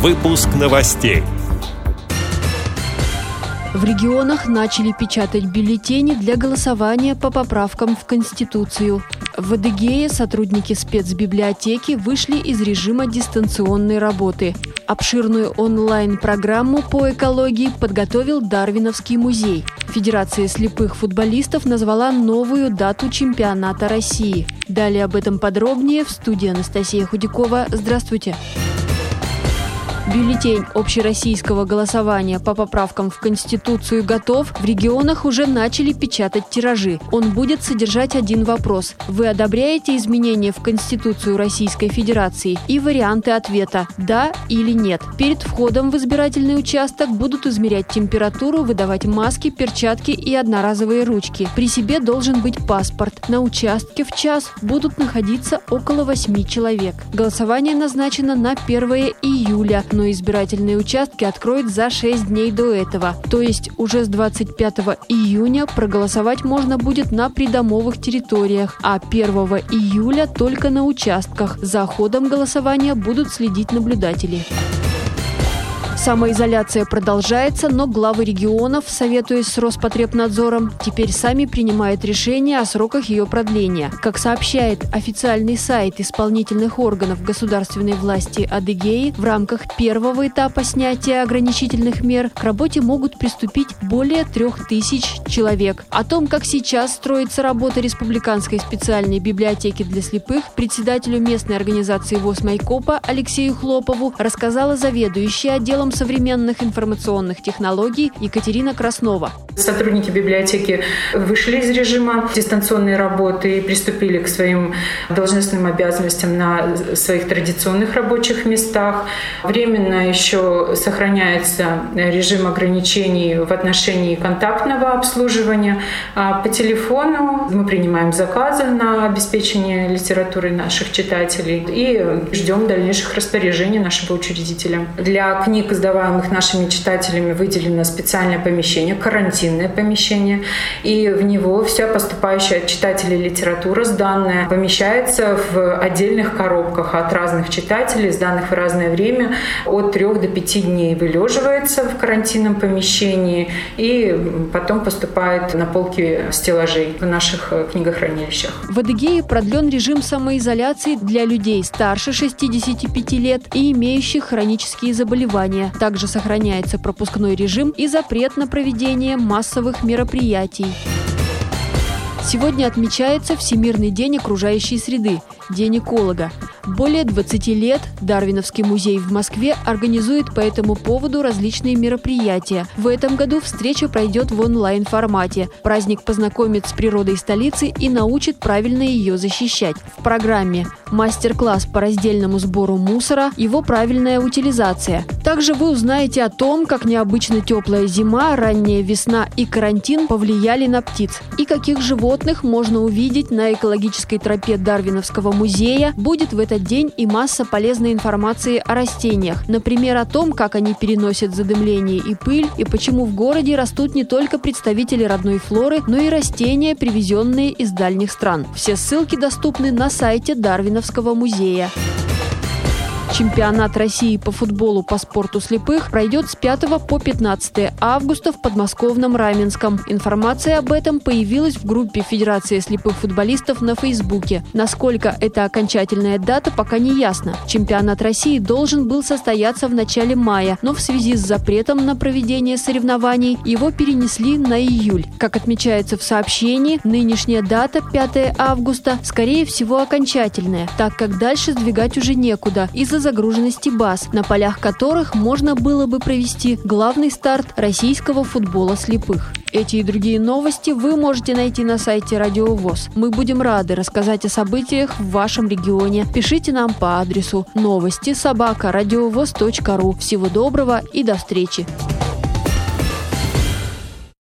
Выпуск новостей. В регионах начали печатать бюллетени для голосования по поправкам в Конституцию. В Адыгее сотрудники спецбиблиотеки вышли из режима дистанционной работы. Обширную онлайн-программу по экологии подготовил Дарвиновский музей. Федерация слепых футболистов назвала новую дату чемпионата России. Далее об этом подробнее в студии Анастасия Худякова. Здравствуйте! Здравствуйте! Бюллетень общероссийского голосования по поправкам в Конституцию готов. В регионах уже начали печатать тиражи. Он будет содержать один вопрос. Вы одобряете изменения в Конституцию Российской Федерации? И варианты ответа «да» или «нет». Перед входом в избирательный участок будут измерять температуру, выдавать маски, перчатки и одноразовые ручки. При себе должен быть паспорт. На участке в час будут находиться около 8 человек. Голосование назначено на 1 июля – но избирательные участки откроют за 6 дней до этого. То есть уже с 25 июня проголосовать можно будет на придомовых территориях, а 1 июля только на участках. За ходом голосования будут следить наблюдатели. Самоизоляция продолжается, но главы регионов, советуясь с Роспотребнадзором, теперь сами принимают решения о сроках ее продления. Как сообщает официальный сайт исполнительных органов государственной власти Адыгеи, в рамках первого этапа снятия ограничительных мер к работе могут приступить более трех тысяч человек. О том, как сейчас строится работа Республиканской специальной библиотеки для слепых, председателю местной организации ВОЗ Майкопа Алексею Хлопову рассказала заведующая отделом современных информационных технологий Екатерина Краснова. Сотрудники библиотеки вышли из режима дистанционной работы и приступили к своим должностным обязанностям на своих традиционных рабочих местах. Временно еще сохраняется режим ограничений в отношении контактного обслуживания. А по телефону мы принимаем заказы на обеспечение литературы наших читателей и ждем дальнейших распоряжений нашего учредителя. Для книг, сдаваемых нашими читателями, выделено специальное помещение, карантинное помещение, и в него вся поступающая от читателей литература сданная помещается в отдельных коробках от разных читателей, сданных в разное время, от трех до пяти дней вылеживается в карантинном помещении и потом поступает на полки стеллажей в наших книгохранилищах. В Адыгее продлен режим самоизоляции для людей старше 65 лет и имеющих хронические заболевания. Также сохраняется пропускной режим и запрет на проведение массовых мероприятий. Сегодня отмечается Всемирный день окружающей среды, День эколога. Более 20 лет Дарвиновский музей в Москве организует по этому поводу различные мероприятия. В этом году встреча пройдет в онлайн-формате. Праздник познакомит с природой столицы и научит правильно ее защищать. В программе мастер-класс по раздельному сбору мусора, его правильная утилизация. Также вы узнаете о том, как необычно теплая зима, ранняя весна и карантин повлияли на птиц, и каких животных можно увидеть на экологической тропе Дарвиновского музея. Будет в этот день и масса полезной информации о растениях. Например, о том, как они переносят задымление и пыль, и почему в городе растут не только представители родной флоры, но и растения, привезенные из дальних стран. Все ссылки доступны на сайте Дарвина Романовского музея. Чемпионат России по футболу по спорту слепых пройдет с 5 по 15 августа в подмосковном Раменском. Информация об этом появилась в группе Федерации слепых футболистов на Фейсбуке. Насколько это окончательная дата, пока не ясно. Чемпионат России должен был состояться в начале мая, но в связи с запретом на проведение соревнований его перенесли на июль. Как отмечается в сообщении, нынешняя дата, 5 августа, скорее всего окончательная, так как дальше сдвигать уже некуда из-за загруженности баз, на полях которых можно было бы провести главный старт российского футбола слепых. Эти и другие новости вы можете найти на сайте Радио ВОЗ. Мы будем рады рассказать о событиях в вашем регионе. Пишите нам по адресу новости собака ру. Всего доброго и до встречи!